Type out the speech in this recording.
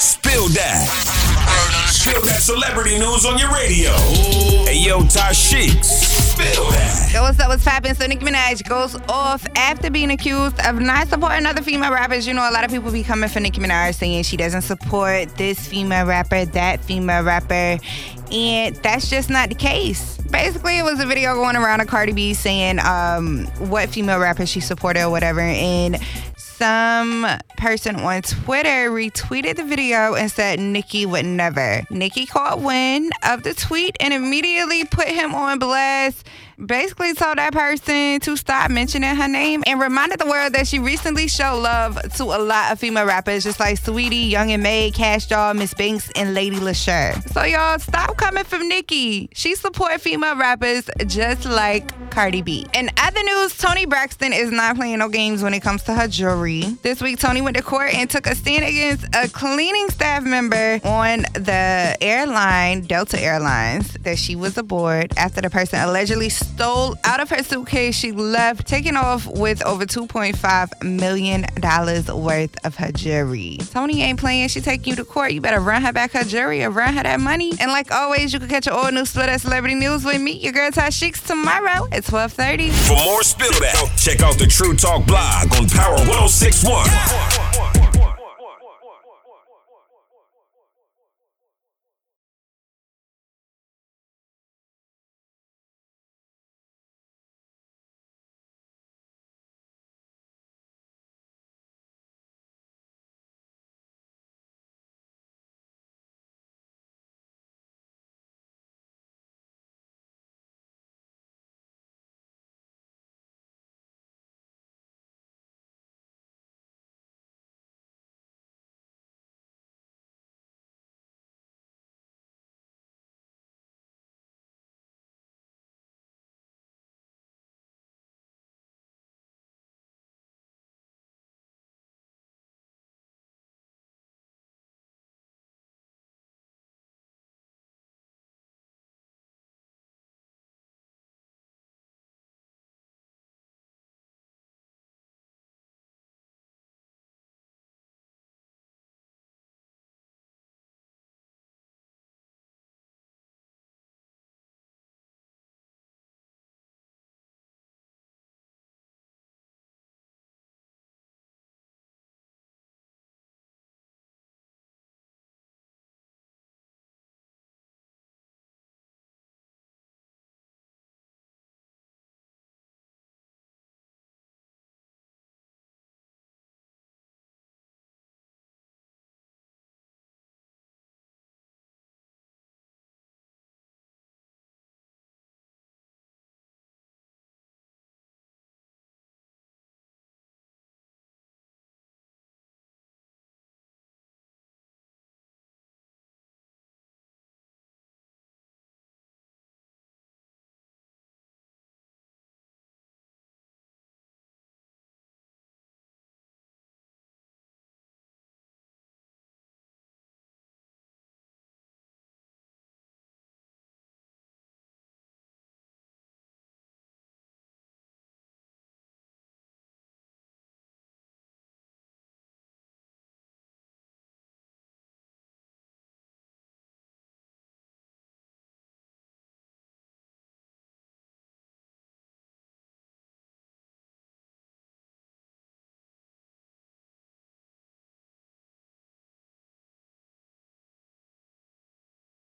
Spill that. Spill that celebrity news on your radio. Hey, yo, Tashiks. Spill that. Yo, what's up? What's poppin'? So Nicki Minaj goes off after being accused of not supporting other female rappers. You know, a lot of people be coming for Nicki Minaj saying she doesn't support this female rapper, that female rapper, and that's just not the case. Basically, it was a video going around of Cardi B saying um, what female rappers she supported or whatever, and some person on Twitter retweeted the video and said Nicki would never. Nicki caught wind of the tweet and immediately put him on blast. Basically told that person to stop mentioning her name and reminded the world that she recently showed love to a lot of female rappers, just like Saweetie, Young and May, Kash Doll, Miss Banks, and Lady Leshurr. So y'all stop coming from Nicki. She support female rappers just like Cardi B. In other news, Toni Braxton is not playing no games when it comes to her jewelry. This week, Toni went to court and took a stand against a cleaning staff member on the airline, Delta Airlines, that she was aboard after the person allegedly stole out of her suitcase. She left, taking off with over $2.5 million worth of her jewelry. Toni ain't playing. She taking you to court. You better run her back her jewelry or run her that money. And like always, you can catch your all new Spill That Celebrity News with me, your girl Ty Sheeks, tomorrow at 1230. For more Spill That, check out the True Talk blog on Power oh 1061.